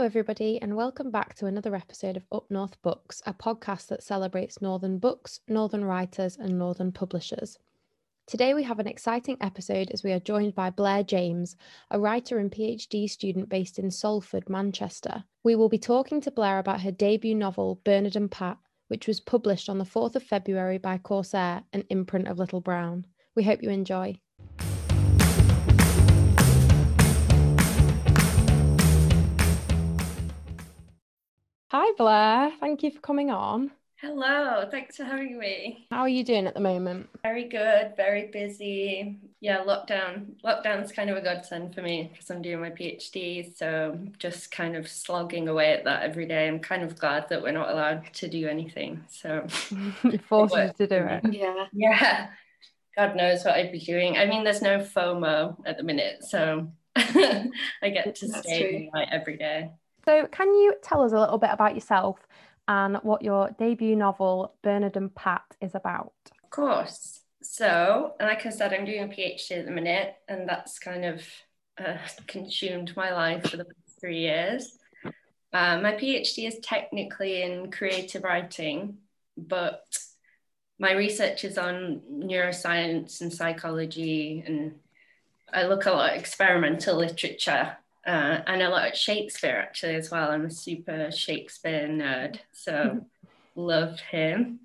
Hello, everybody, and welcome back to another episode of Up North Books, a podcast that celebrates Northern books, Northern writers, and Northern publishers. Today, we have an exciting episode as we are joined by Blair James, a writer and PhD student based in Salford, Manchester. We will be talking to Blair about her debut novel, Bernard and Pat, which was published on the 4th of February by Corsair, an imprint of Little Brown. We hope you enjoy. Hi, Blair. Thank you for coming on. Hello, thanks for having me. How are you doing at the moment? Very good, very busy. Yeah, lockdown. Lockdown's kind of a godsend for me because I'm doing my PhD. So just kind of slogging away at that every day. I'm kind of glad that we're not allowed to do anything. So it forces you to do it. Yeah. Yeah. God knows what I'd be doing. I mean, there's no FOMO at the minute, so I get to That's stay night every day. So, can you tell us a little bit about yourself and what your debut novel, Bernard and Pat, is about? Of course. So, like I said, I'm doing a PhD at the minute, and that's kind of uh, consumed my life for the past three years. Uh, my PhD is technically in creative writing, but my research is on neuroscience and psychology, and I look a lot at experimental literature uh, and a lot of Shakespeare actually as well. I'm a super Shakespeare nerd, so loved him.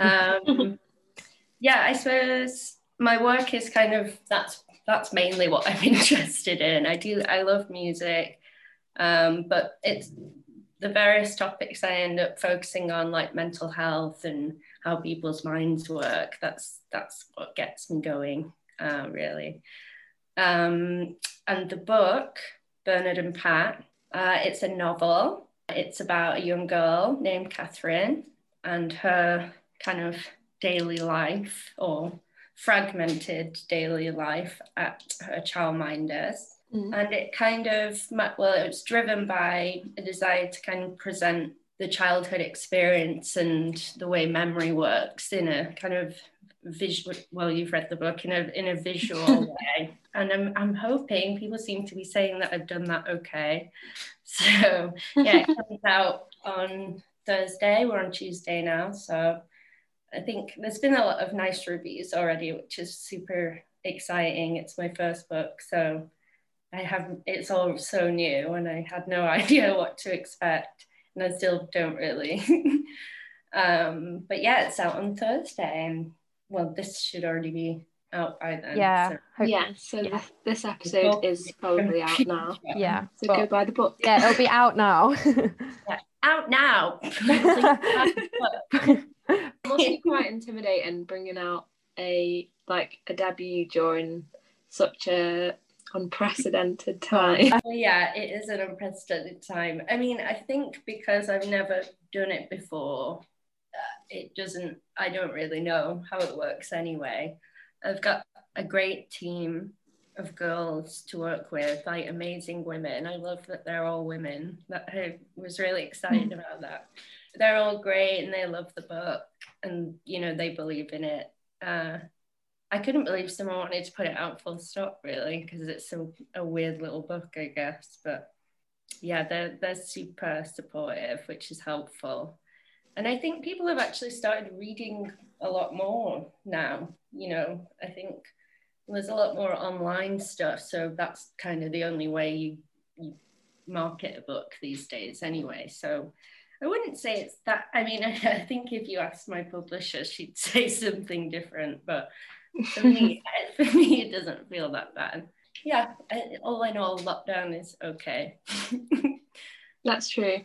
Um, yeah, I suppose my work is kind of that's that's mainly what I'm interested in. I do I love music, um, but it's the various topics I end up focusing on, like mental health and how people's minds work. That's that's what gets me going, uh, really. Um, and the book Bernard and Pat. Uh, it's a novel. It's about a young girl named Catherine and her kind of daily life or fragmented daily life at her childminders. Mm. And it kind of, well, it was driven by a desire to kind of present the childhood experience and the way memory works in a kind of visual well you've read the book in a in a visual way. And I'm, I'm hoping people seem to be saying that I've done that okay. So yeah it comes out on Thursday. We're on Tuesday now. So I think there's been a lot of nice reviews already which is super exciting. It's my first book so I have it's all so new and I had no idea what to expect and I still don't really. Um but yeah it's out on Thursday. and well, this should already be out by then. Yeah. So. Yeah. So yeah. This, this episode is probably out now. Yeah. So go buy the book. Yeah, it'll be out now. yeah. Out now. it must be quite intimidating bringing out a like a debut during such a unprecedented time. yeah, it is an unprecedented time. I mean, I think because I've never done it before, it doesn't, I don't really know how it works anyway. I've got a great team of girls to work with, like amazing women. I love that they're all women. That I was really excited mm. about that. They're all great and they love the book and you know they believe in it. Uh, I couldn't believe someone wanted to put it out full stop really because it's a, a weird little book, I guess. But yeah, they're they're super supportive, which is helpful. And I think people have actually started reading a lot more now. You know, I think there's a lot more online stuff. So that's kind of the only way you, you market a book these days, anyway. So I wouldn't say it's that. I mean, I, think if you asked my publisher, she'd say something different. But for me, for me, it doesn't feel that bad. Yeah, all in all, lockdown is okay. That's true.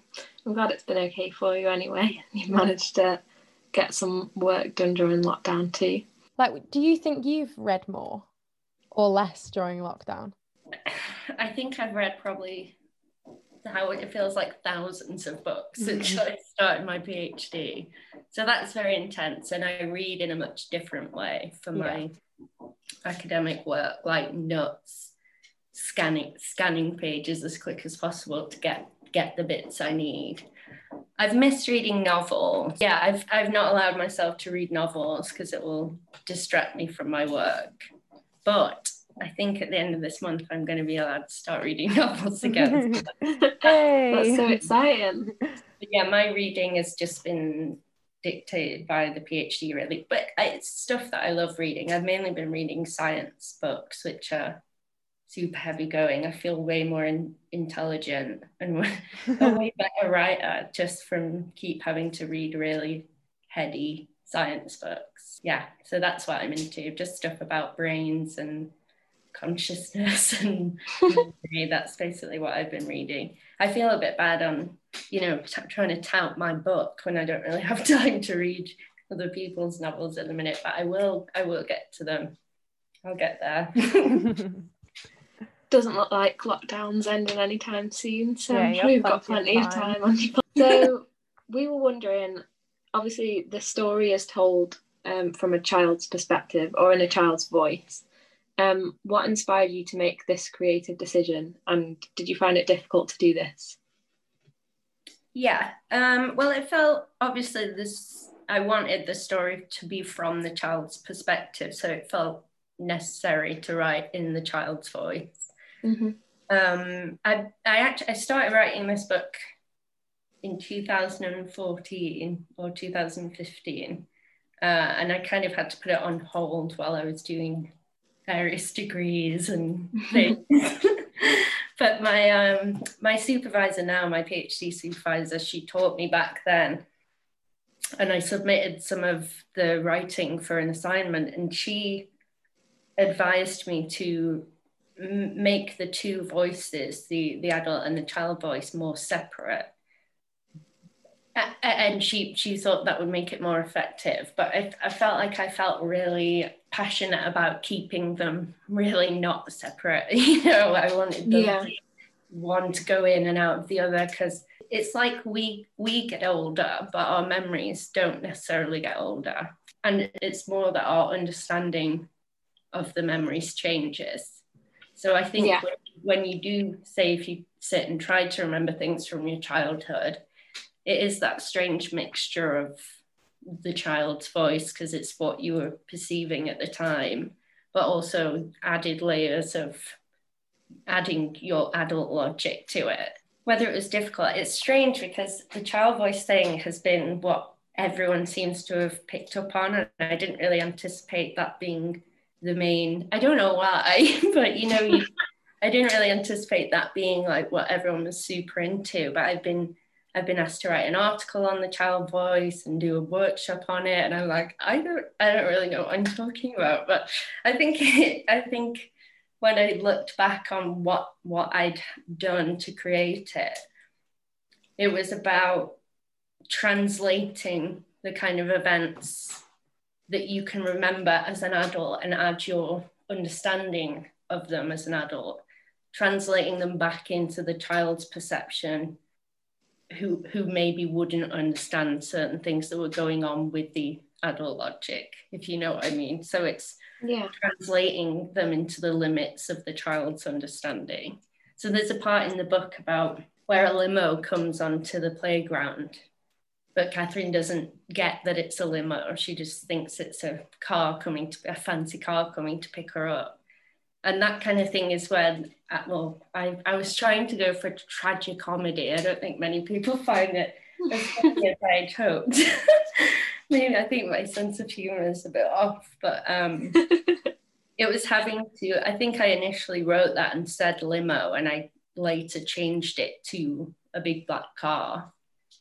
I'm glad it's been okay for you anyway. You've managed to get some work done during lockdown too. Like, do you think you've read more or less during lockdown? I think I've read probably how it feels like thousands of books mm-hmm. since I started my PhD. So that's very intense. And I read in a much different way for my yeah. academic work, like notes, scanning scanning pages as quick as possible to get get the bits I need. I've missed reading novels. Yeah, I've I've not allowed myself to read novels because it will distract me from my work. But I think at the end of this month, I'm going to be allowed to start reading novels again. hey. That's so exciting. But yeah, my reading has just been dictated by the PhD, really. But it's stuff that I love reading. I've mainly been reading science books, which are super heavy going. I feel way more in, intelligent and a way better writer just from keep having to read really heady science books. Yeah, so that's what I'm into, just stuff about brains and consciousness and that's basically what I've been reading. I feel a bit bad on, you know, t- trying to tout my book when I don't really have time to read other people's novels at the minute, but I will I will get to them. I'll get there. Doesn't look like lockdown's ending anytime soon, so Yeah, I'm you sure have you've got plenty of plenty of time. time on your So we were wondering, obviously the story is told um, from a child's perspective or in a child's voice. Um, what inspired you to make this creative decision and did you find it difficult to do this? Yeah. Um, well, it felt obviously this. I wanted the story to be from the child's perspective, so it felt necessary to write in the child's voice. Mm-hmm. Um, I I actually I started writing this book in 2014 or 2015, uh, and I kind of had to put it on hold while I was doing various degrees and things. but my um, my supervisor now, my PhD supervisor, she taught me back then, and I submitted some of the writing for an assignment, and she advised me to make the two voices, the the adult and the child voice, more separate. And she she thought that would make it more effective, but I, I felt like I felt really passionate about keeping them really not separate. You know, I wanted them Yeah. one to go in and out of the other because it's like we we get older, but our memories don't necessarily get older, and it's more that our understanding of the memories changes. So I think Yeah. when, when you do say if you sit and try to remember things from your childhood, it is that strange mixture of the child's voice because it's what you were perceiving at the time, but also added layers of adding your adult logic to it. Whether it was difficult, it's strange because the child voice thing has been what everyone seems to have picked up on, and I didn't really anticipate that being the main. I don't know why, but you know, you, I didn't really anticipate that being like what everyone was super into. But I've been I've been asked to write an article on the child voice and do a workshop on it, and I'm like, I don't I don't really know what I'm talking about, but I think it, I think when I looked back on what what I'd done to create it, it was about translating the kind of events that you can remember as an adult and add your understanding of them as an adult, translating them back into the child's perception who who maybe wouldn't understand certain things that were going on with the adult logic, if you know what I mean. So it's Yeah. translating them into the limits of the child's understanding. So there's a part in the book about where a limo comes onto the playground, but Catherine doesn't get that it's a limo. Or she just thinks it's a car coming to a fancy car coming to pick her up. And that kind of thing is where, uh, well, I, I was trying to go for tragic comedy. I don't think many people find it as funny as I'd hoped. Maybe I think my sense of humor is a bit off, but um, it was having to i think i initially wrote that and said limo and i later changed it to a big black car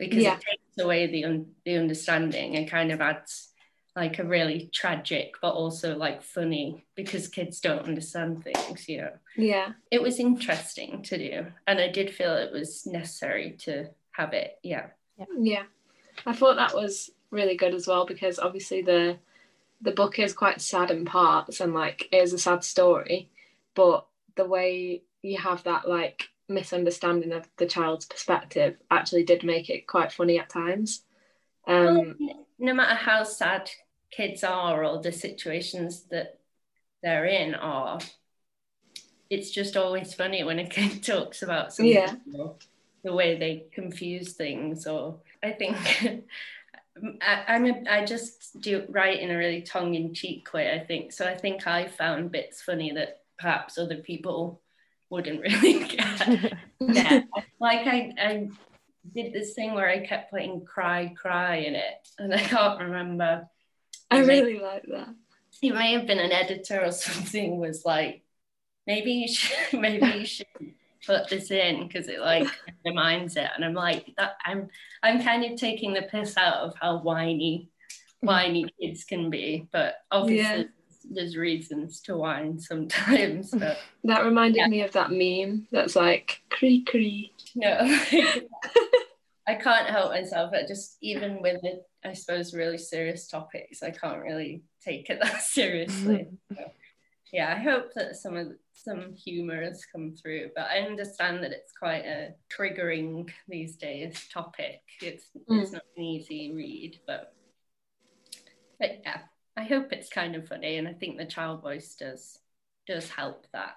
because Yeah. it takes away the un- the understanding and kind of adds like a really tragic but also like funny because kids don't understand things you know Yeah. it was interesting to do and i did feel it was necessary to have it yeah Yeah. I thought that was really good as well because obviously the the book is quite sad in parts and like is a sad story, but the way you have that like misunderstanding of the child's perspective actually did make it quite funny at times. Um no matter how sad kids are or the situations that they're in are, it's just always funny when a kid talks about something Yeah. or the way they confuse things. Or I think I, I'm a, I just do write in a really tongue in cheek way. I think so. I think I found bits funny that perhaps other people wouldn't really get. yeah. Like I, I did this thing where I kept putting cry, cry in it, and I can't remember. I really like that. It may have been an editor or something was like, maybe you should, maybe you should put this in because it like reminds it, and I'm like, that I'm, I'm kind of taking the piss out of how whiny, whiny kids can be, but obviously. Yeah there's reasons to whine sometimes. But, that reminded yeah. me of that meme that's like cree cree. No, I can't help myself. But just even with the, I suppose, really serious topics, I can't really take it that seriously. so, yeah, I hope that some of some humor has come through, but I understand that it's quite a triggering these days topic. It's mm. it's not an easy read, but but yeah, I hope it's kind of funny, and I think the child voice does does help that.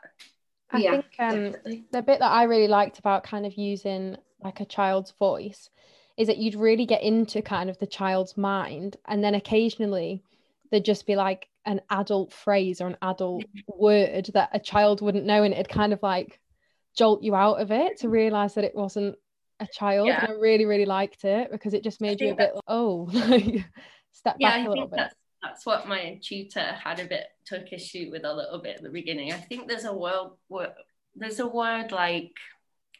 I yeah, think um, the bit that I really liked about kind of using like a child's voice is that you'd really get into kind of the child's mind, and then occasionally there'd just be like an adult phrase or an adult word that a child wouldn't know, and it'd kind of like jolt you out of it to realize that it wasn't a child. Yeah. And I really, really liked it because it just made you a bit like, oh, like step yeah, back a little bit that's what my tutor had a bit took issue with a little bit at the beginning. I think there's a word, there's a word like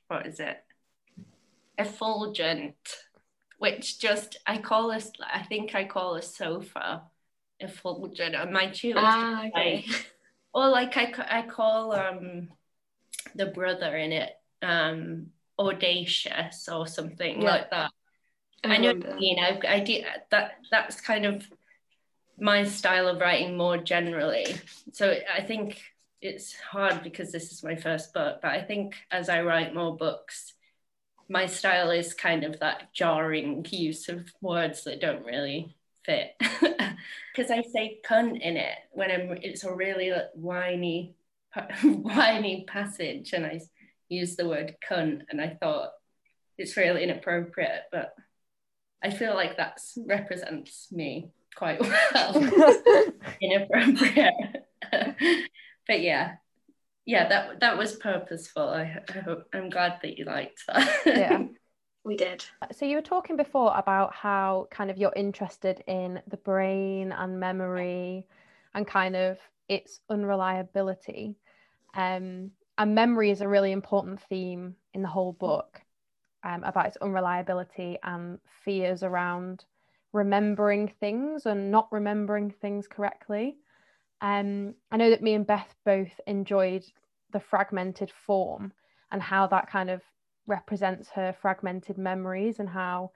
what is it? Effulgent, which just I call this I think I call a sofa effulgent. And my tutor ah, okay. like, or like I, I call um the brother in it um audacious or something yeah. like that. I, I know you know I did that that's kind of my style of writing more generally. So I think it's hard because this is my first book, but I think as I write more books, my style is kind of that jarring use of words that don't really fit. Because I say cunt in it when I'm, it's a really whiny, whiny passage, and I use the word cunt, and I thought it's really inappropriate, but I feel like that represents me quite well. Inappropriate. but yeah, yeah, that that was purposeful. I, I hope I'm glad that you liked that. yeah. We did. So you were talking before about how kind of you're interested in the brain and memory and kind of its unreliability. Um, and memory is a really important theme in the whole book um, about its unreliability and fears around remembering things and not remembering things correctly. Um, I know that me and Beth both enjoyed the fragmented form and how that kind of represents her fragmented memories and how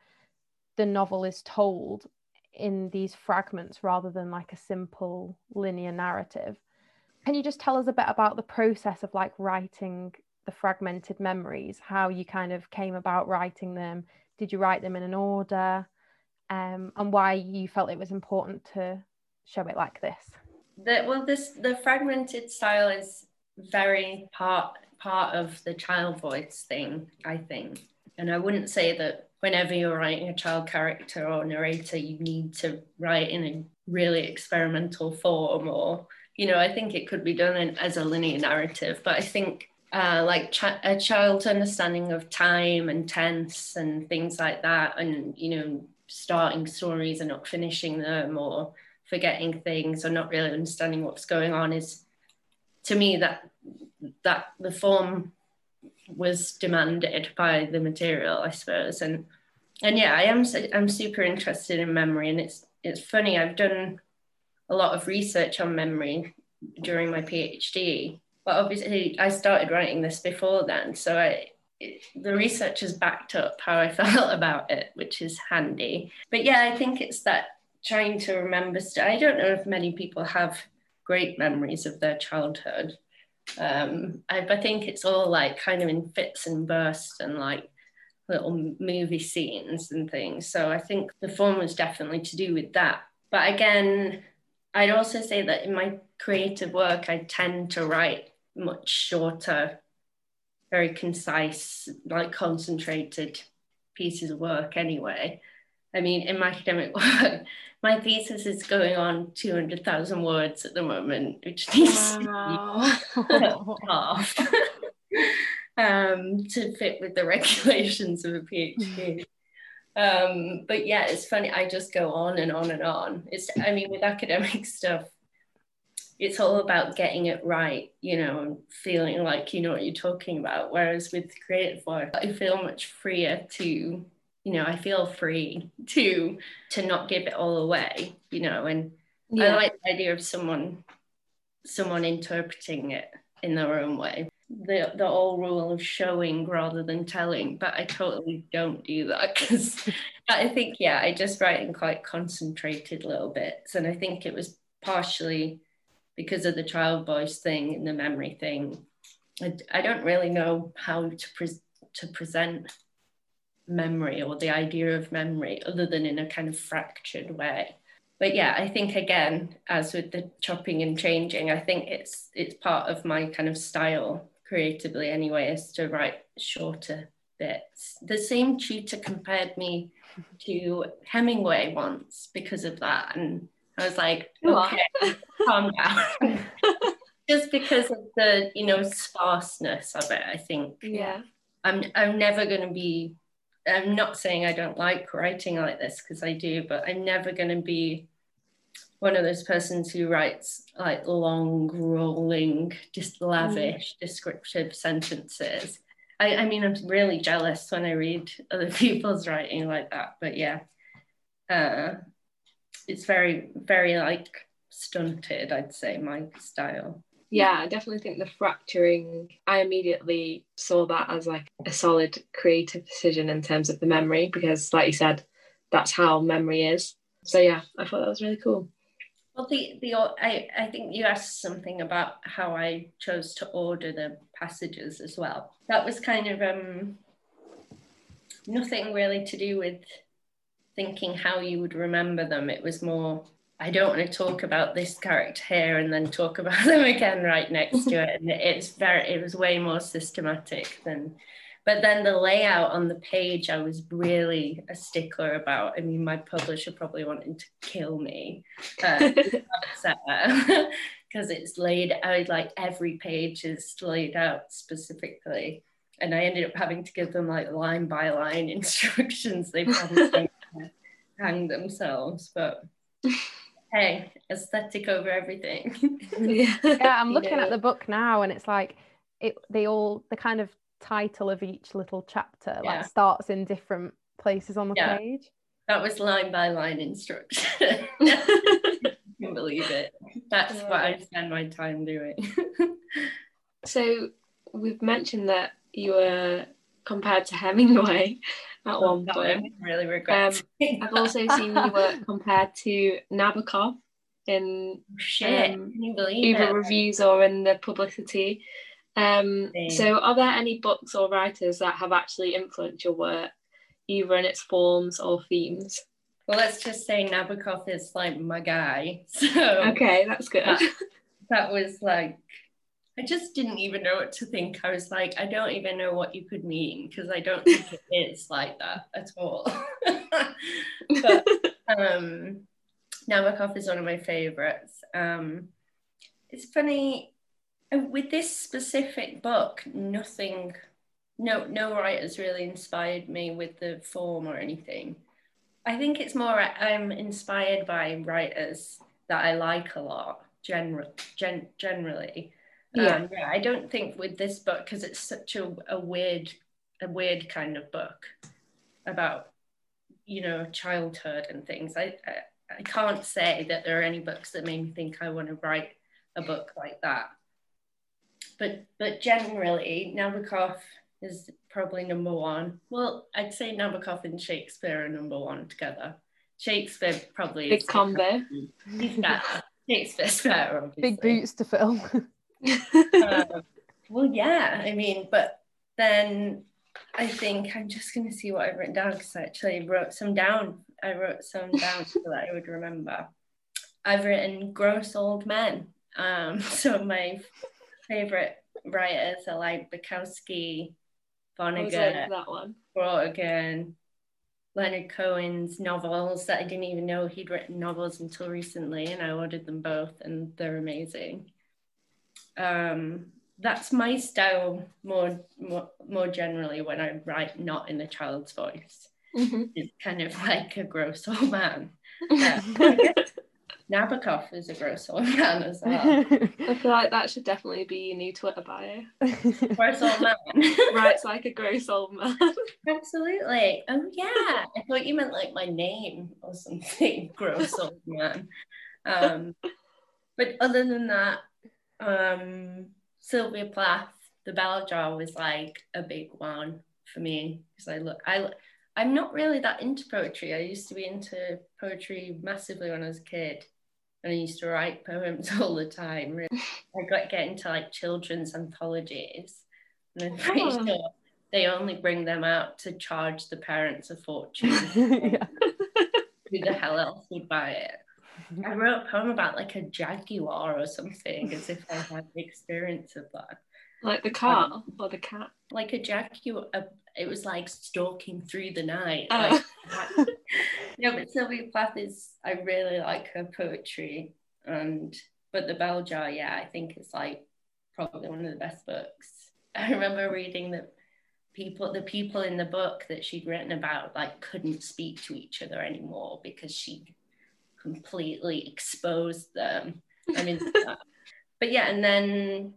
the novel is told in these fragments rather than like a simple linear narrative. Can you just tell us a bit about the process of like writing the fragmented memories, how you kind of came about writing them? Did you write them in an order? Um, and why you felt it was important to show it like this. The, well, this the fragmented style is very part part of the child voice thing, I think. And I wouldn't say that whenever you're writing a child character or narrator, you need to write in a really experimental form or you know i think it could be done in, as a linear narrative but i think uh, like ch- a child's understanding of time and tense and things like that and you know starting stories and not finishing them or forgetting things or not really understanding what's going on is to me that that the form was demanded by the material i suppose. And and yeah i am i'm super interested in memory. And it's it's funny i've done a lot of research on memory during my phd but obviously i started writing this before then. So i the research has backed up how I felt about it, which is handy. But yeah, I think it's that trying to remember. St- I don't know if many people have great memories of their childhood. Um, I, I think it's all like kind of in fits and bursts and like little movie scenes and things. So I think the form was definitely to do with that. But again, I'd also say that in my creative work, I tend to write much shorter very concise, like concentrated pieces of work anyway. I mean, in my academic work, my thesis is going on 200,000 words at the moment, which needs wow. half um, to fit with the regulations of a PhD. Um, but yeah, it's funny. I just go on and on and on. It's, I mean, with academic stuff, it's all about getting it right, you know, and feeling like you know what you're talking about. Whereas with creative work, I feel much freer to you know i feel free to to not give it all away you know and yeah. i like the idea of someone someone interpreting it in their own way the the old rule of showing rather than telling but i totally don't do that because i think yeah i just write in quite concentrated little bits and i think it was partially because of the child voice thing and the memory thing. I, I don't really know how to pre- to present memory or the idea of memory other than in a kind of fractured way. But yeah i think again as with the chopping and changing i think it's it's part of my kind of style creatively anyway is to write shorter bits. The same tutor compared me to hemingway once because of that and i was like okay calm down. Just because of the you know sparseness of it i think. Yeah. I'm i'm never going to be I'm not saying I don't like writing like this because I do, but I'm never going to be one of those persons who writes like long, rolling, just lavish, mm. descriptive sentences. I, I mean, I'm really jealous when I read other people's writing like that, but yeah, uh, it's very, very like stunted, I'd say, my style. Yeah i definitely think the fracturing i immediately saw that as like a solid creative decision in terms of the memory because like you said that's how memory is. So yeah i thought that was really cool. Well the the i i think you asked something about how i chose to order the passages as well. That was kind of um nothing really to do with thinking how you would remember them it was more I don't want to talk about this character here and then talk about them again right next to it. And it's very, it was way more systematic than, but then the layout on the page, I was really a stickler about. I mean, my publisher probably wanted to kill me because uh, it's laid out like every page is laid out specifically. And I ended up having to give them like line by line instructions. They probably hang themselves, but hey, aesthetic over everything. yeah. yeah, I'm looking at the book now and it's like it they all the kind of title of each little chapter yeah. like starts in different places on the yeah. page. That was line by line instruction. can believe it. That's yeah. what I spend my time doing. so we've mentioned that you were compared to Hemingway at one point. really regret. Um, I've also seen you work compared to Nabokov in oh, Shit, um, either it? reviews or in the publicity. Um, so, are there any books or writers that have actually influenced your work, either in its forms or themes? Well, let's just say Nabokov is like my guy. So okay, that's good. That, that was like I just didn't even know what to think. I was like, I don't even know what you could mean because I don't think it is like that at all. but um, Nabokov is one of my favorites. Um, it's funny uh, with this specific book, nothing, no, no writers really inspired me with the form or anything. I think it's more I'm inspired by writers that I like a lot, general, gen, generally yeah. Um, yeah, I don't think with this book because it's such a, a weird, a weird kind of book about, you know, childhood and things. I, I, I can't say that there are any books that made me think I want to write a book like that. But but generally, Nabokov is probably number one. Well, I'd say Nabokov and Shakespeare are number one together. Shakespeare probably big combo. He's. Shakespeare's better, obviously. Big boots to fill. um, well, yeah, I mean, but then I think I'm just going to see what I've written down because I actually wrote some down. I wrote some down so that I would remember. I've written Gross Old Men. Um, so my favorite writers are like Bukowski, Vonnegut, that one. Brautigan, Leonard Cohen's novels that I didn't even know he'd written novels until recently, and I ordered them both, and they're amazing. Um, that's my style more, more more generally when I write not in a child's voice. Mm-hmm. It's kind of like a gross old man. Nabokov is a gross old man as well. I feel like that should definitely be your new Twitter bio. gross old man. Writes like a gross old man. Absolutely. Oh yeah. I thought you meant like my name or something. Gross old man. Um, but other than that, um, Sylvia Plath, the bell jar was like a big one for me because I look I I'm not really that into poetry. I used to be into poetry massively when I was a kid and I used to write poems all the time. Really. I got get into like children's anthologies, and I'm pretty oh. sure they only bring them out to charge the parents a fortune. Who the hell else would buy it? I wrote a poem about like a jaguar or something, as if I had the experience of that. Like the car um, or the cat? Like a jaguar. A, it was like stalking through the night. Oh. Like, no, but Sylvia Plath is. I really like her poetry, and but the Bell Jar, yeah, I think it's like probably one of the best books. I remember reading that people the people in the book that she'd written about like couldn't speak to each other anymore because she completely exposed them. I mean, but yeah and then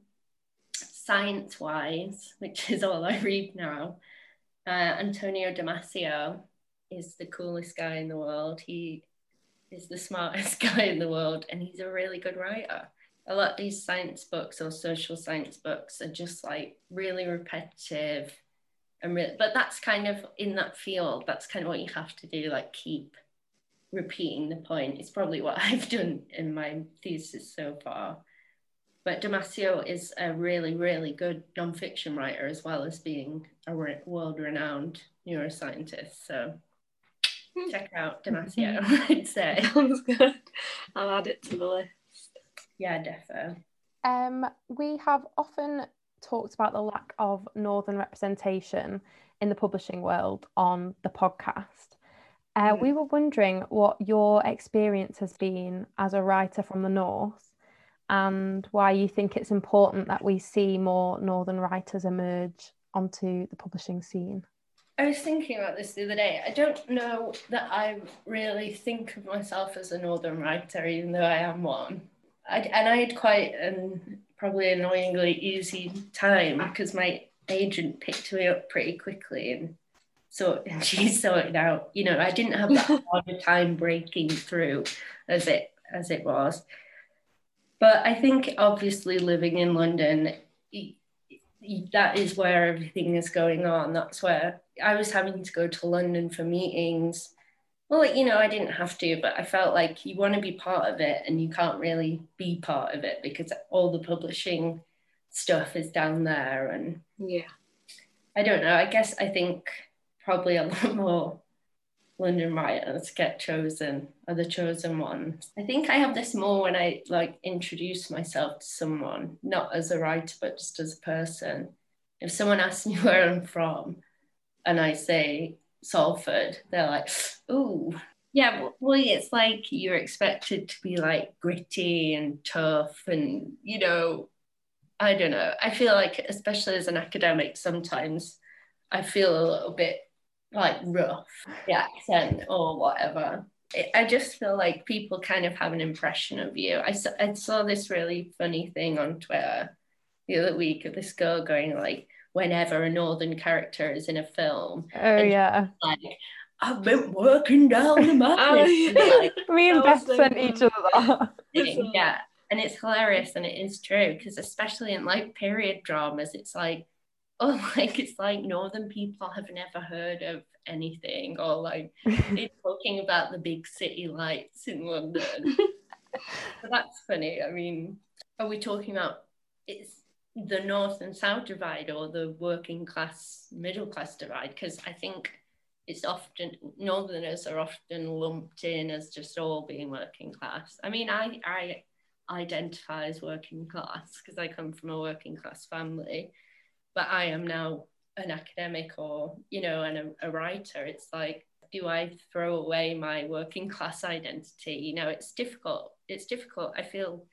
science wise which is all i read now uh, antonio damasio is the coolest guy in the world. He is the smartest guy in the world and he's a really good writer. A lot of these science books or social science books are just like really repetitive and really, but that's kind of in that field that's kind of what you have to do like keep repeating the point it's probably what i've done in my thesis so far. But damasio is a really really good nonfiction writer as well as being a world-renowned neuroscientist. So hmm. check out damasio i'd say. Sounds good. I'll add it to the list. Yeah defo. Um we have often talked about the lack of northern representation in the publishing world on the podcast uh, mm. We were wondering what your experience has been as a writer from the North and why you think it's important that we see more Northern writers emerge onto the publishing scene. I was thinking about this the other day. I don't know that I really think of myself as a Northern writer, even though I am one. I, and I had quite an probably annoyingly easy time because my agent picked me up pretty quickly and so she sorted out. You know i didn't have that hard time breaking through as it as it was. But i think obviously living in london that is where everything is going on. That's where i was having to go to london for meetings. Well you know i didn't have to but i felt like you want to be part of it and you can't really be part of it because all the publishing stuff is down there and yeah. I don't know. I guess i think probably a lot more London writers get chosen are the chosen ones. I think I have this more when I like introduce myself to someone, not as a writer, but just as a person. If someone asks me where I'm from and I say Salford, they're like, oh, yeah, well, it's like you're expected to be like gritty and tough and, you know, I don't know. I feel like, especially as an academic, sometimes I feel a little bit like rough, the accent or whatever. It, I just feel like people kind of have an impression of you. I saw, I saw this really funny thing on Twitter the other week of this girl going like, whenever a northern character is in a film. Oh yeah. Like, I've been working down the oh, mountain. oh, yeah. like, Me and Beth sent each other that. yeah. And it's hilarious and it is true because especially in like period dramas, it's like oh like it's like northern people have never heard of anything or like it's talking about the big city lights in london. But that's funny. I mean are we talking about it's the north and south divide or the working class middle class divide? Because i think it's often northerners are often lumped in as just all being working class. I mean i i identify as working class because i come from a working class family but I am now an academic or you know and a, a writer it's like do I throw away my working class identity? You know, it's difficult. It's difficult. I feel,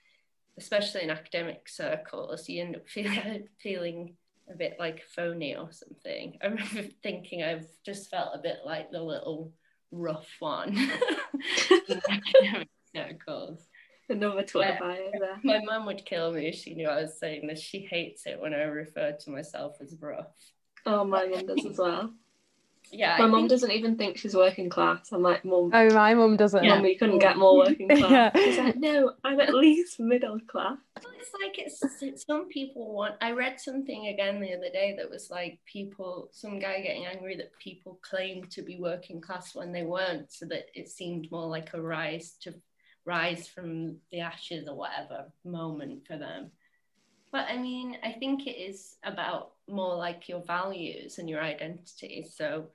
especially in academic circles, you end up feeling feeling a bit like phony or something. I remember thinking I've just felt a bit like the little rough one in academic circles. Another Twitter bio there. My mum would kill me if she knew I was saying this. She hates it when I refer to myself as rough. Oh, my mum does as well. Yeah, My I mum think- doesn't even think she's working class. I'm like, mum, Oh, my mum doesn't. mum, you couldn't get more working class. Yeah. She's like, no, I'm at least middle class. Well, It's like it's, it's some people want. I read something again the other day that was like people, some guy getting angry that people claimed to be working class when they weren't, so that it seemed more like a rise to rise from the ashes or whatever moment for them. But I mean, I think it is about more like your values and your identity. So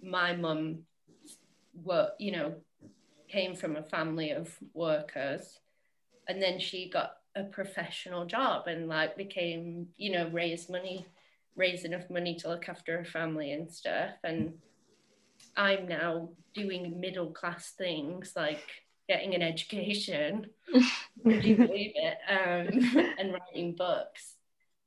my mum, were you know, came from a family of workers and then she got a professional job and like became you know raised money raised enough money to look after her family and stuff and i'm now doing middle class things like getting an education. Would you believe it? Um, and writing books.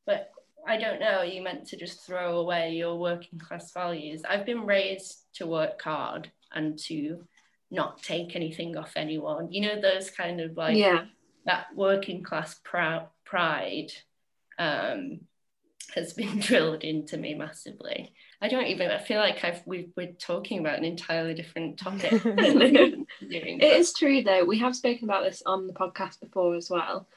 But i don't know you meant to just throw away your working class values? I've been raised to work hard and to not take anything off anyone. You know those kind of like yeah. that working class prou- pride um, has been drilled into me massively. I don't even. I feel like I've we, we're talking about an entirely different topic. than we've been doing, It is true though. We have spoken about this on the podcast before as well.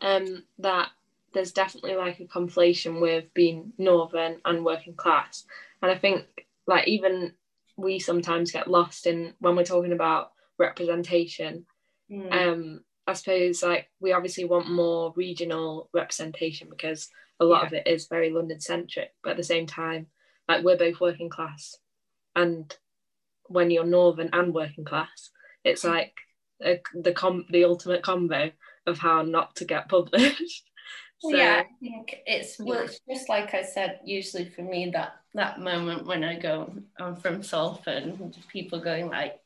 Um, that there's definitely like a conflation with being northern and working class, and I think like even we sometimes get lost in when we're talking about representation. Mm, Um, I suppose like we obviously want more regional representation because a lot of it is very London centric, but at the same time, like we're both working class, and when you're northern and working class, it's mm. like a, the com the ultimate combo of how not to get published. So, yeah, I think it's well. It's just like I said. Usually for me, that that moment when I go, I'm from Salford, and people going like,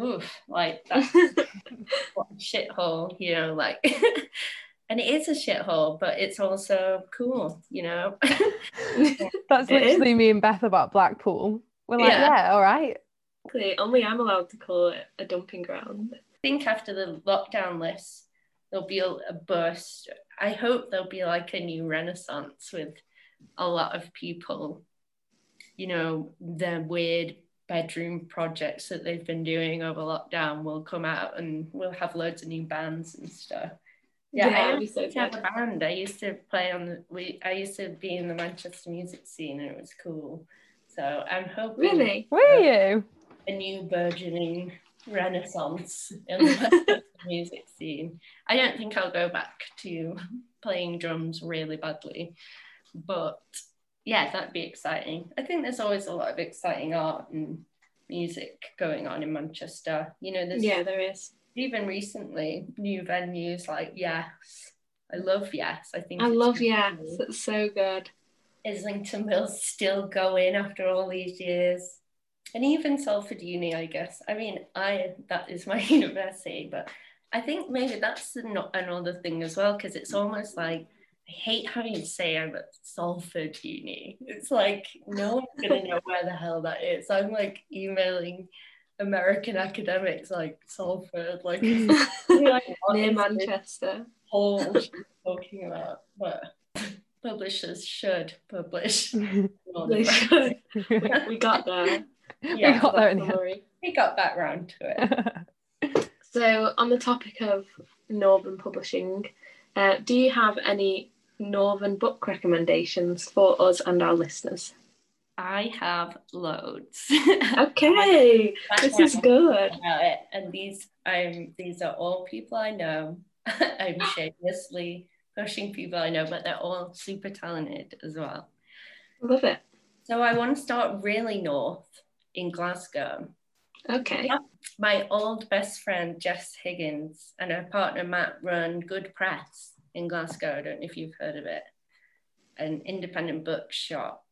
"Oof!" Like that's what a shithole, you know, like. and it is a shithole, but it's also cool, you know. That's literally me and Beth about Blackpool. We're like, Yeah. yeah, all right. Exactly. Only I'm allowed to call it a dumping ground. I think after the lockdown list, there'll be a, a burst. I hope there'll be like a new renaissance with a lot of people, you know, their weird bedroom projects that they've been doing over lockdown will come out and we'll have loads of new bands and stuff. Yeah, Yeah, I it'd used so to have a band. I used to play on the we I used to be in the Manchester music scene and it was cool. So I'm hoping Really? Were you? a new burgeoning renaissance in the music scene. I don't think I'll go back to playing drums really badly, but yeah, that'd be exciting. I think there's always a lot of exciting art and music going on in Manchester. You know, there's Yeah, there is. Even recently new venues like Yes. I love Yes. I think I love really Yes. cool. It's so good. Islington Mill's still going after all these years. And even Salford Uni, I guess. I mean, I that is my university, but I think maybe that's not another thing as well, because it's almost like I hate having to say I'm at Salford Uni. It's like no one's gonna know where the hell that is. I'm like emailing American academics like Salford, like, Near Manchester. she's talking about, but publishers should publish. They should. we, we got there. Yeah, we got there in the Summary. we got back round to it. So, on the topic of Northern publishing, uh, do you have any Northern book recommendations for us and our listeners? I have loads. Okay, this is good. about it, and these um these are all people I know. I'm shamelessly pushing people I know, but they're all super talented as well. Love it. So I want to start really north in Glasgow. Okay. my old best friend Jess Higgins and her partner Matt run Good Press in Glasgow. I don't know if you've heard of it. An independent bookshop.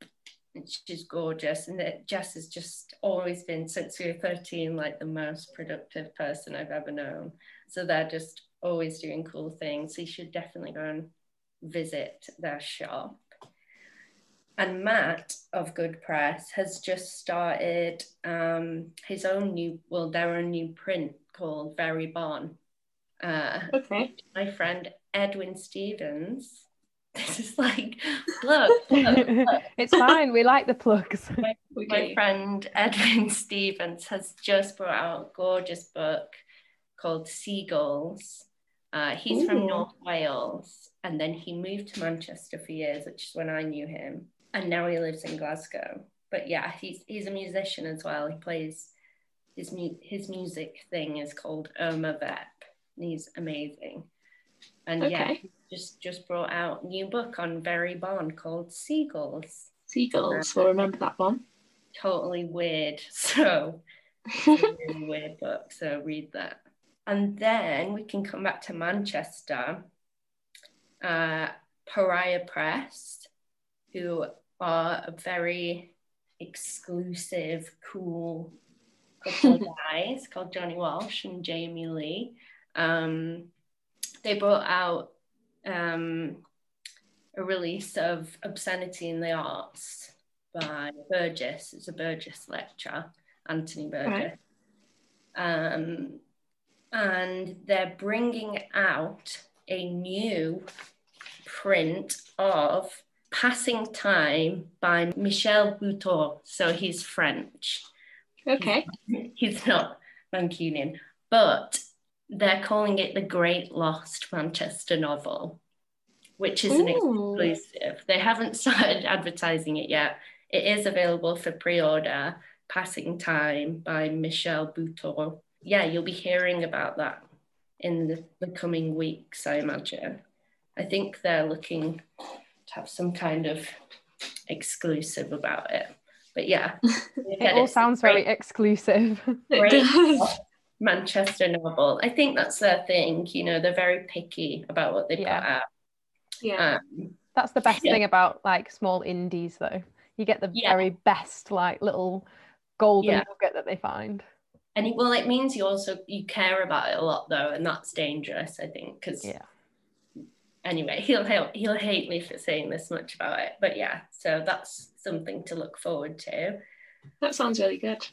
And she's gorgeous. And that Jess has just always been, since we were 13, like the most productive person I've ever known. So they're just always doing cool things. So you should definitely go and visit their shop. And Matt of Good Press has just started um, his own new, well, their own new print called Very Bon. Uh, Okay. my friend Edwin Stevens. This is like, look, look, look. it's fine. We like the plugs. We my friend Edwin Stevens has just brought out a gorgeous book called Seagulls. Uh, he's from North Wales and then he moved to Manchester for years, which is when I knew him. And now he lives in Glasgow. But yeah, he's he's a musician as well. He plays his mu- his music thing is called Irma Vep. And he's amazing. And yeah, Okay. just just brought out a new book on Very Bon called Seagulls. Seagulls. We'll remember that one. Totally weird. So really weird book. So read that. And then we can come back to Manchester. Uh, Pariah Press, who are a very exclusive, cool couple of guys called Johnny Walsh and Jamie Lee. Um, they brought out um, a release of Obscenity in the Arts by Burgess. It's a Burgess lecture, Anthony Burgess. Um, and they're bringing out a new print of Passing Time by Michel Butor. So he's French Okay. he's not Mancunian, but they're calling it the Great Lost Manchester novel, which is an exclusive. They haven't started advertising it yet. It is available for pre-order. Passing Time by Michel Butor. Yeah, you'll be hearing about that in the, the coming weeks, I imagine. I think they're looking to have some kind of exclusive about it. But yeah, It all sounds very exclusive. Great. does. Manchester novel. I think that's their thing. You know, they're very picky about what they Yeah. put out. Yeah. Um, That's the best Yeah. thing about like small indies, though. You get the Yeah. very best, like little golden Yeah. nugget that they find. and it, well, it means you also you care about it a lot though, and that's dangerous. I think because Yeah. anyway, he'll he'll he'll hate me for saying this much about it, but yeah. So that's something to look forward to. That sounds really good.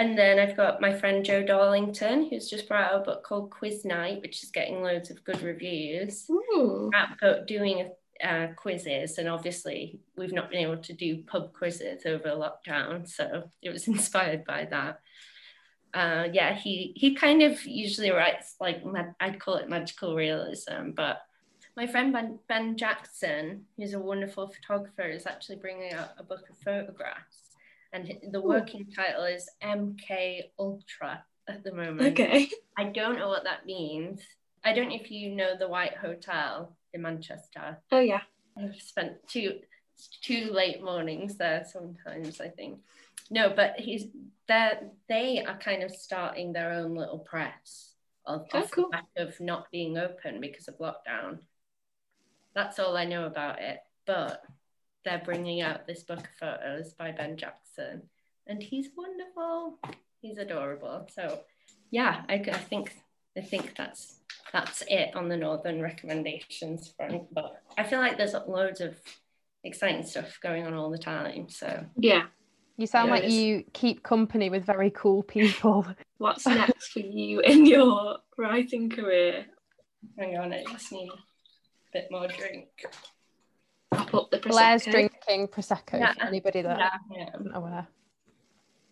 And then I've got my friend Joe Darlington, who's just brought out a book called Quiz Night, which is getting loads of good reviews. Ooh. at doing uh, quizzes, and obviously we've not been able to do pub quizzes over lockdown, so it was inspired by that. Uh, yeah, he he kind of usually writes like mag- I'd call it magical realism, but my friend Ben, ben Jackson, who's a wonderful photographer, is actually bringing out a book of photographs, and the oh. working title is MK Ultra at the moment. Okay. I don't know what that means. I don't know if you know the White Hotel in Manchester. Oh yeah. I've spent two two late mornings there sometimes, I think. No, but he's there they are kind of starting their own little press of, Oh, off cool. of not being open because of lockdown. That's all I know about it. But they're bringing out this book of photos by Ben Jackson, and he's wonderful. He's adorable. So, yeah, I, I think I think that's that's it on the northern recommendations front. But I feel like there's loads of exciting stuff going on all the time. So Yeah. You sound Yeah, like you keep company with very cool people. What's next for you in your writing career? hang on, I just need a bit more drink. Pop up the Blair's drinking prosecco Yeah. for anybody that Yeah, yeah. isn't aware.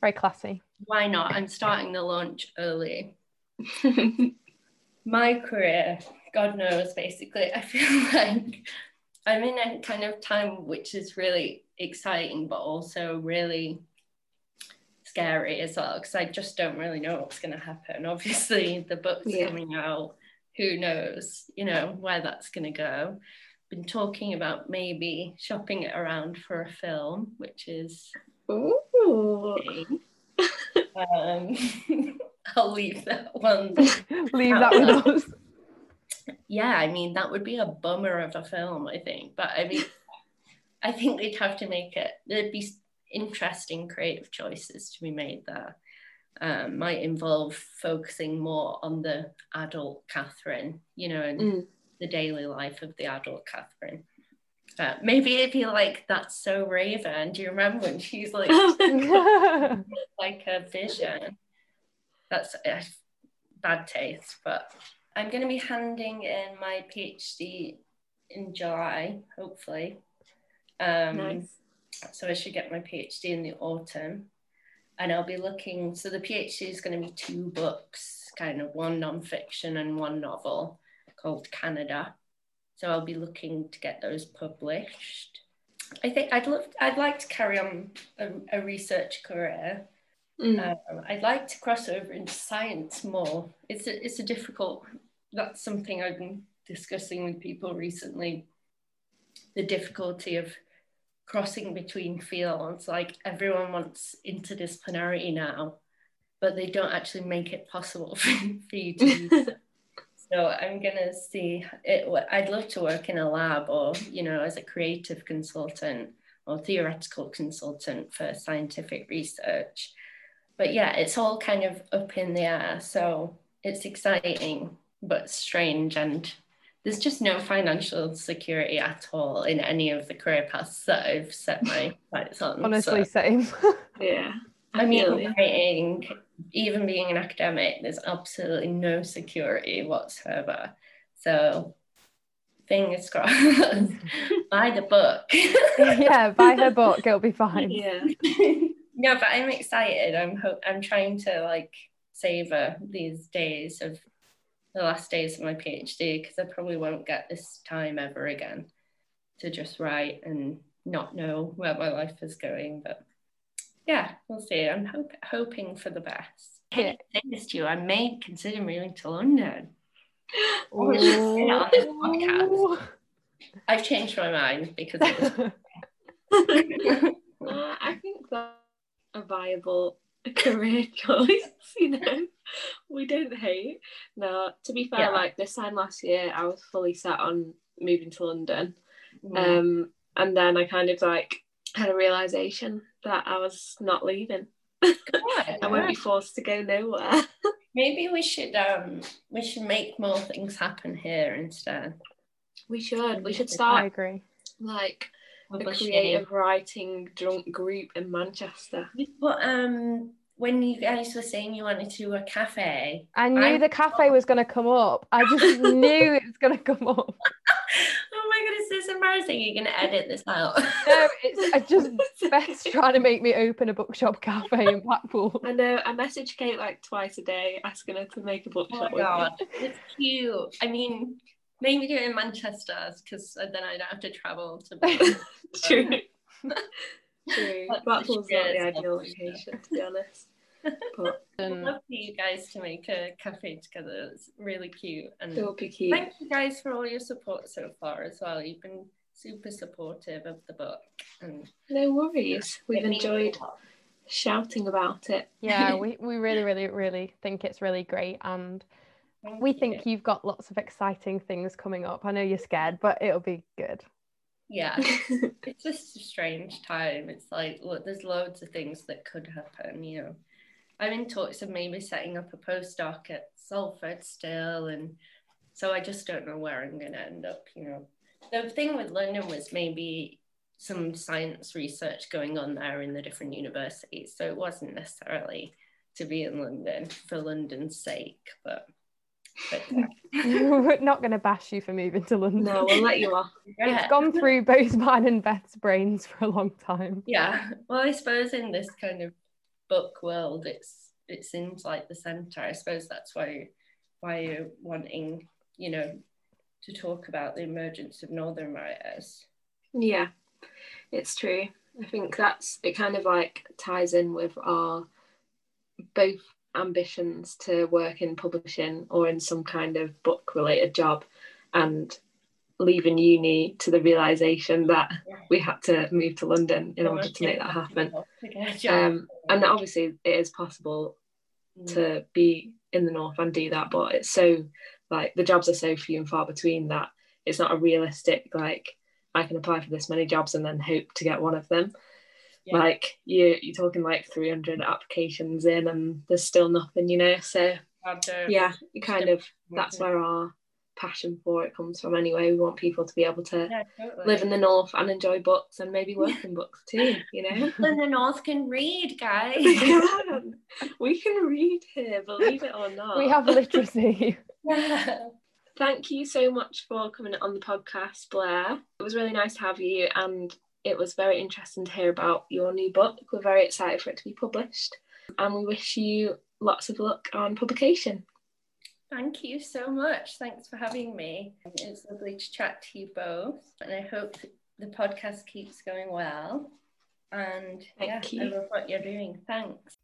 Very classy. Why not? I'm starting the launch early. my career, God knows, basically, I feel like I'm in a kind of time which is really exciting, but also really scary as well, because I just don't really know what's going to happen. Obviously, the book's Yeah. coming out, who knows, you know, where that's going to go. Been talking about maybe shopping it around for a film, which is Ooh. um, I'll leave that one Leave that with us. yeah, I mean, that would be a bummer of a film, I think. But I mean, I think they'd have to make it, there'd be interesting creative choices to be made there. Um, might involve focusing more on the adult Catherine, you know, and Mm. The daily life of the adult Catherine. Uh, maybe it'd be like that's so Raven. Do you remember when she's like like a vision? That's uh, bad taste, but I'm going to be handing in my PhD in July, hopefully. Um, nice. so I should get my PhD in the autumn. And I'll be looking, so the PhD is going to be two books, kind of one nonfiction and one novel called Canada. So I'll be looking to get those published. I think I'd love, I'd like to carry on a, a research career. Mm. Um, I'd like to cross over into science more. It's a, it's a difficult, that's something I've been discussing with people recently. The difficulty of crossing between fields. Like everyone wants interdisciplinarity now, but they don't actually make it possible for, for you to so. So I'm gonna see it. I'd love to work in a lab or, you know, as a creative consultant or theoretical consultant for scientific research. But yeah, it's all kind of up in the air. So it's exciting, but strange. And there's just no financial security at all in any of the career paths that I've set my sights on. Honestly, So- same. Yeah. I mean, feel you. writing, even being an academic, there's absolutely no security whatsoever. So, fingers crossed. Buy the book. yeah, buy her book, it'll be fine. Yeah. no, but I'm excited. I'm ho- I'm trying to like savor these days of the last days of my PhD because I probably won't get this time ever again to just write and not know where my life is going. But yeah, we'll see. I'm hope- hoping for the best. Yeah. Can I say this to you? I may consider moving to London. Oh, we should say it on this podcast. I've changed my mind because of this. Uh, I think that's a viable career choice, you know. We don't hate. No, to be fair, Yeah. like this time last year, I was fully set on moving to London. Mm. Um, and then I kind of like had a realization that I was not leaving. I won't be forced to go nowhere. Maybe we should um we should make more things happen here instead. We should. We should start. I agree. like a creative writing drunk group in Manchester. But um when you guys were saying you wanted to do a cafe, I knew I- the cafe was going to come up. I just knew it was going to come up. Oh my god, is this embarrassing? You're gonna edit this out. No, it's I just Beth's trying to make me open a bookshop cafe in Blackpool. I know. I message Kate like twice a day asking her to make a Oh bookshop my with god, it's cute. I mean, maybe do it in Manchester because then I don't have to travel to. True. True. Blackpool's not the ideal location, to be honest. But I'd love for you guys to make a cafe together. It's really cute. And it will be cute. thank you guys for all your support so far as well. You've been super supportive of the book. And No worries. We've it means a enjoyed shouting about it. yeah, we, we really, really, really think it's really great. And Thank we you. think you've got lots of exciting things coming up. I know you're scared, but it'll be good. Yeah, it's just a strange time. It's like look, there's loads of things that could happen. You know, I'm in talks of maybe setting up a postdoc at Salford still, and so I just don't know where I'm going to end up. You know, the thing with London was maybe some science research going on there in the different universities, so it wasn't necessarily to be in London for London's sake, but. But yeah. We're not going to bash you for moving to London. no, we'll let you off. Yeah. It's gone through both mine and Beth's brains for a long time. Yeah, well, I suppose in this kind of book world, it's it seems like the center. I suppose that's why why you're wanting, you know, to talk about the emergence of northern writers. Yeah, it's true. I think that's it kind of like ties in with our both ambitions to work in publishing or in some kind of book related job and leaving uni to the realization that we had to move to London in order to make that happen. To get a job. Um, and obviously it is possible Mm. to be in the north and do that but it's so like the jobs are so few and far between that it's not a realistic like i can apply for this many jobs and then hope to get one of them Yeah. Like you you're talking like 300 applications in and there's still nothing, you know. So yeah, you kind of that's where our passion for it comes from anyway. We want people to be able to Yeah, totally. live in the north and enjoy books and maybe work in books too, you know. People in the north can read, guys. we can. We can read here, believe it or not. We have literacy. yeah. Thank you so much for coming on the podcast, Blair. It was really nice to have you, and it was very interesting to hear about your new book. We're very excited for it to be published, and we wish you lots of luck on publication. Thank you so much. Thanks for having me. It's lovely to chat to you both, and I hope the podcast keeps going well. And Thank yeah, I you. love what you're doing. Thanks.